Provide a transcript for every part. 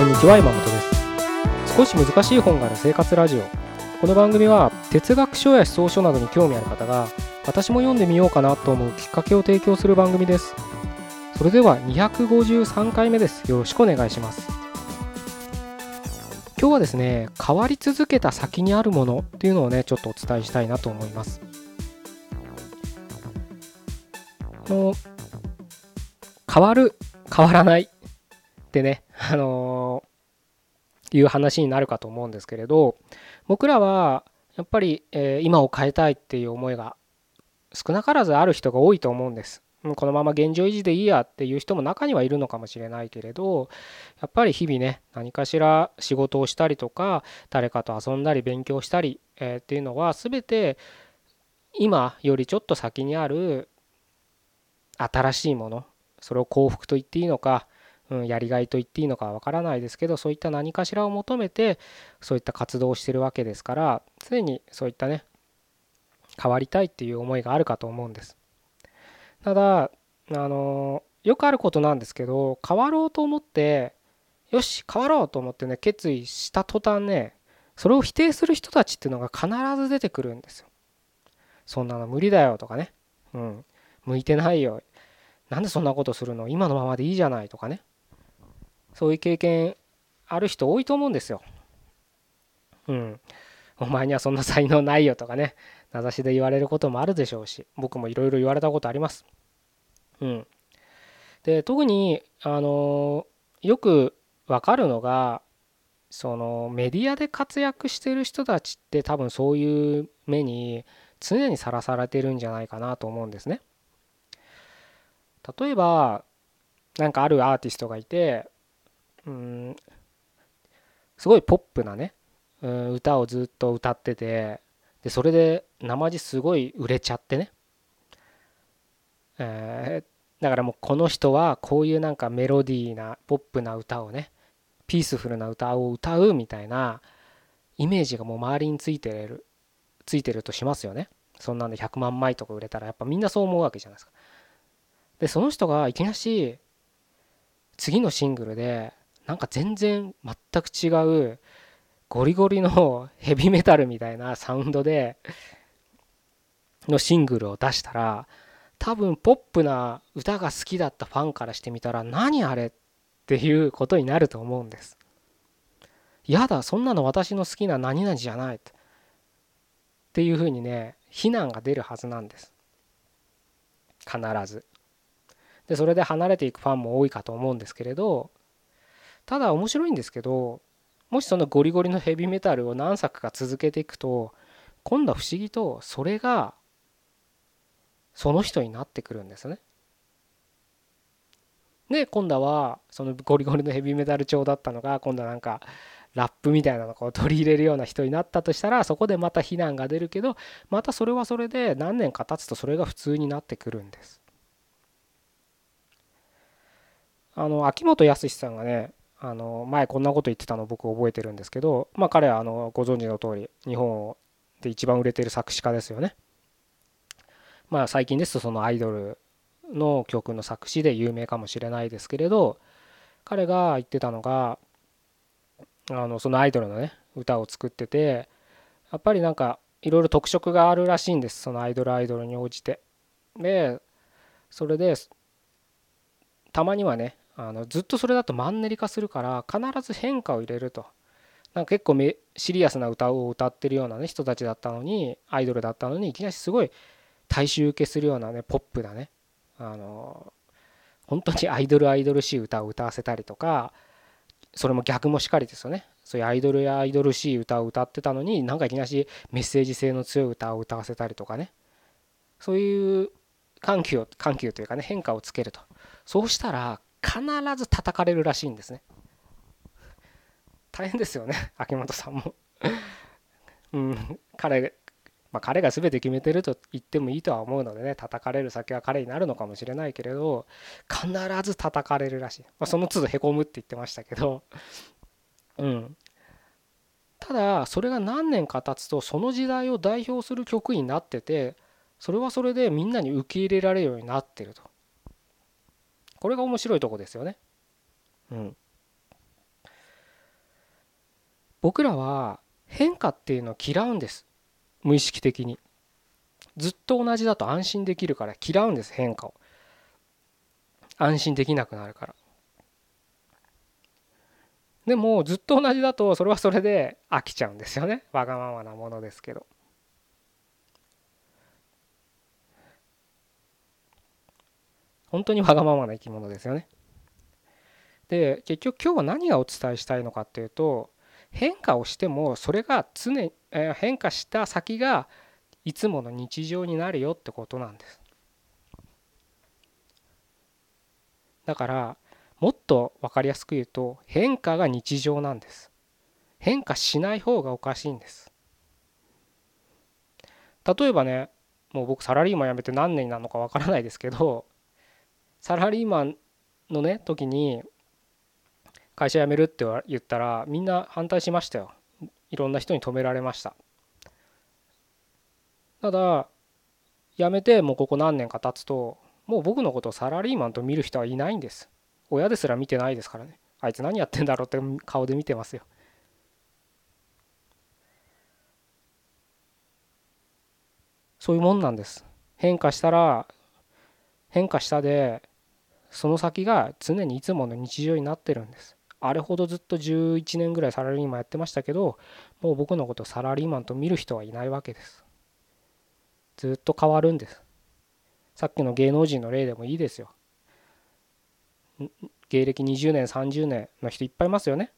こんにちは山本です。少し難しい本がある生活ラジオ。この番組は哲学書や思想書などに興味ある方が私も読んでみようかなと思うきっかけを提供する番組です。それでは253回目です。よろしくお願いします。今日はですね変わり続けた先にあるものっていうのをねちょっとお伝えしたいなと思います。の変わる変わらないってねあの、いう話になるかと思うんですけれど僕らはやっぱり、え、今を変えたいっていう思いが少なからずある人が多いと思うんです。このまま現状維持でいいやっていう人も中にはいるのかもしれないけれどやっぱり日々ね何かしら仕事をしたりとか誰かと遊んだり勉強したり、え、っていうのは全て今よりちょっと先にある新しいものそれを幸福と言っていいのかうん、やりがいと言っていいのかわからないですけどそういった何かしらを求めてそういった活動をしてるわけですから常にそういったね変わりたいっていう思いがあるかと思うんです。ただあのよくあることなんですけど変わろうと思ってよし変わろうと思ってね決意した途端ねそれを否定する人たちっていうのが必ず出てくるんですよ。そんなの無理だよとかね。うん。向いてないよ。なんでそんなことするの？今のままでいいじゃないとかね。そういう経験ある人多いと思うんですよ。うん。お前にはそんな才能ないよとかね、名指しで言われることもあるでしょうし、僕もいろいろ言われたことあります。うん。で、特に、あの、よくわかるのが、そのメディアで活躍してる人たちって多分そういう目に常にさらされてるんじゃないかなと思うんですね。例えば、なんかあるアーティストがいて、うん。すごいポップなね、うん、歌をずっと歌っててでそれで生地すごい売れちゃってね、えー、だからもうこの人はこういうなんかメロディーなポップな歌をねピースフルな歌を歌うみたいなイメージがもう周りについてるついてるとしますよね。そんなんで100万枚とか売れたらやっぱみんなそう思うわけじゃないですか。でその人がいきなし次のシングルでなんか全然全く違うゴリゴリの ヘビメタルみたいなサウンドでのシングルを出したら多分ポップな歌が好きだったファンからしてみたら何あれっていうことになると思うんです。やだそんなの私の好きな何々じゃないっていうふうにね非難が出るはずなんです。必ず。でそれで離れていくファンも多いかと思うんですけれどただ面白いんですけどもしそのゴリゴリのヘビメタルを何作か続けていくと今度は不思議とそれがその人になってくるんですね。で今度はそのゴリゴリのヘビメタル調だったのが今度はなんかラップみたいなのを取り入れるような人になったとしたらそこでまた非難が出るけどまたそれはそれで何年か経つとそれが普通になってくるんです。あの秋元康さんがねあの前こんなこと言ってたの僕覚えてるんですけど、まあ、彼はあのご存知の通り日本で一番売れてる作詞家ですよね。まあ最近ですとそのアイドルの曲の作詞で有名かもしれないですけれど彼が言ってたのがあのそのアイドルのね歌を作っててやっぱりなんかいろいろ特色があるらしいんですそのアイドルアイドルに応じて。でそれでたまにはねあのずっとそれだとマンネリ化するから必ず変化を入れると。なんか結構シリアスな歌を歌ってるようなね人たちだったのにアイドルだったのにいきなりすごい大衆受けするようなねポップなね。あの本当にアイドルアイドルしい歌を歌わせたりとかそれも逆もしかりですよね。そういうアイドルやアイドルしい歌を歌ってたのになんかいきなりメッセージ性の強い歌を歌わせたりとかね。そういう緩急を緩急というかね変化をつけると。そうしたら必ず叩かれるらしいんですね。大変ですよね秋元さんも。うん彼まあ、彼が全て決めてると言ってもいいとは思うのでね叩かれる先は彼になるのかもしれないけれど必ず叩かれるらしい、まあ、その都度へこむって言ってましたけど。うん。ただそれが何年か経つとその時代を代表する曲になっててそれはそれでみんなに受け入れられるようになってると。これが面白いとこですよね。うん。僕らは変化っていうのを嫌うんです。無意識的に。ずっと同じだと安心できるから嫌うんです変化を。安心できなくなるから。でもずっと同じだとそれはそれで飽きちゃうんですよね。わがままなものですけど本当にわがままな生き物ですよね。で結局今日は何がお伝えしたいのかっていうと変化をしてもそれが常に、え変化した先がいつもの日常になるよってことなんです。だからもっと分かりやすく言うと変化が日常なんです。変化しない方がおかしいんです。例えばねもう僕サラリーマン辞めて何年になるのか分からないですけどサラリーマンのね時に会社辞めるって言ったらみんな反対しましたよ。いろんな人に止められました。ただ辞めてもうここ何年か経つともう僕のことをサラリーマンと見る人はいないんです。親ですら見てないですからね。あいつ何やってんだろうって顔で見てますよ。そういうもんなんです。変化したら変化したでその先が常にいつもの日常になってるんです。あれほどずっと11年ぐらいサラリーマンやってましたけどもう僕のことサラリーマンと見る人はいないわけです。ずっと変わるんです。さっきの芸能人の例でもいいですよ。芸歴20年30年の人いっぱいいますよね。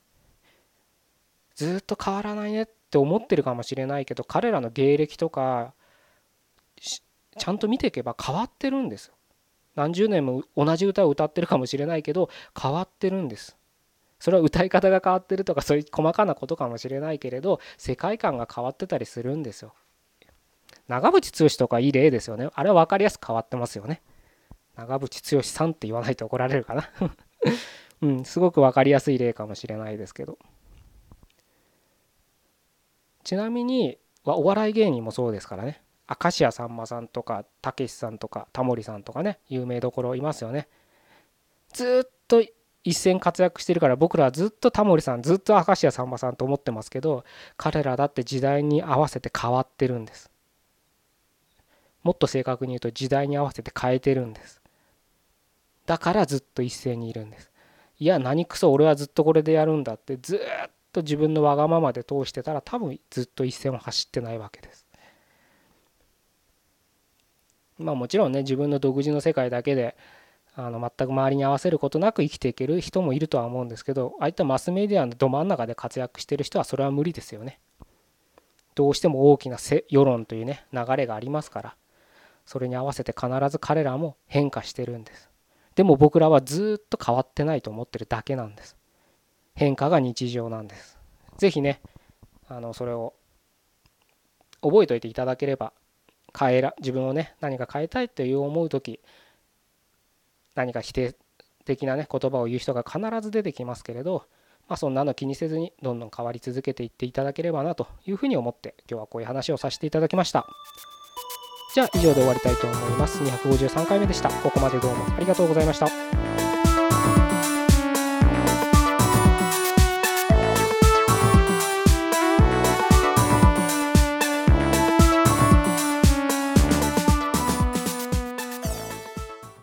ずっと変わらないねって思ってるかもしれないけど彼らの芸歴とかちゃんと見ていけば変わってるんですよ。何十年も同じ歌を歌ってるかもしれないけど変わってるんです。それは歌い方が変わってるとかそういう細かなことかもしれないけれど世界観が変わってたりするんですよ。長渕剛とかいい例ですよね。あれは分かりやすく変わってますよね。長渕剛さんって言わないと怒られるかな。うんすごく分かりやすい例かもしれないですけど。ちなみにお笑い芸人もそうですからね。明石家さんまさんとかたけしさんとかタモリさんとかね有名どころいますよね。ずっと一線活躍してるから僕らはずっとタモリさんずっと明石家さんまさんと思ってますけど彼らだって時代に合わせて変わってるんです。もっと正確に言うと時代に合わせて変えてるんです。だからずっと一斉にいるんです。いや何くそ俺はずっとこれでやるんだってずっと自分のわがままで通してたら多分ずっと一線を走ってないわけです。まあもちろんね自分の独自の世界だけであの全く周りに合わせることなく生きていける人もいるとは思うんですけどああいったマスメディアのど真ん中で活躍してる人はそれは無理ですよね。どうしても大きな世論というね流れがありますからそれに合わせて必ず彼らも変化してるんです。でも僕らはずっと変わってないと思ってるだけなんです。変化が日常なんです。是非ねあのそれを覚えておいていただければ変えら自分をね何か変えたいという思う時何か否定的なね言葉を言う人が必ず出てきますけれど、まあ、そんなの気にせずにどんどん変わり続けていっていただければなというふうに思って今日はこういう話をさせていただきました。じゃあ以上で終わりたいと思います。253回目でした。ここまでどうもありがとうございました。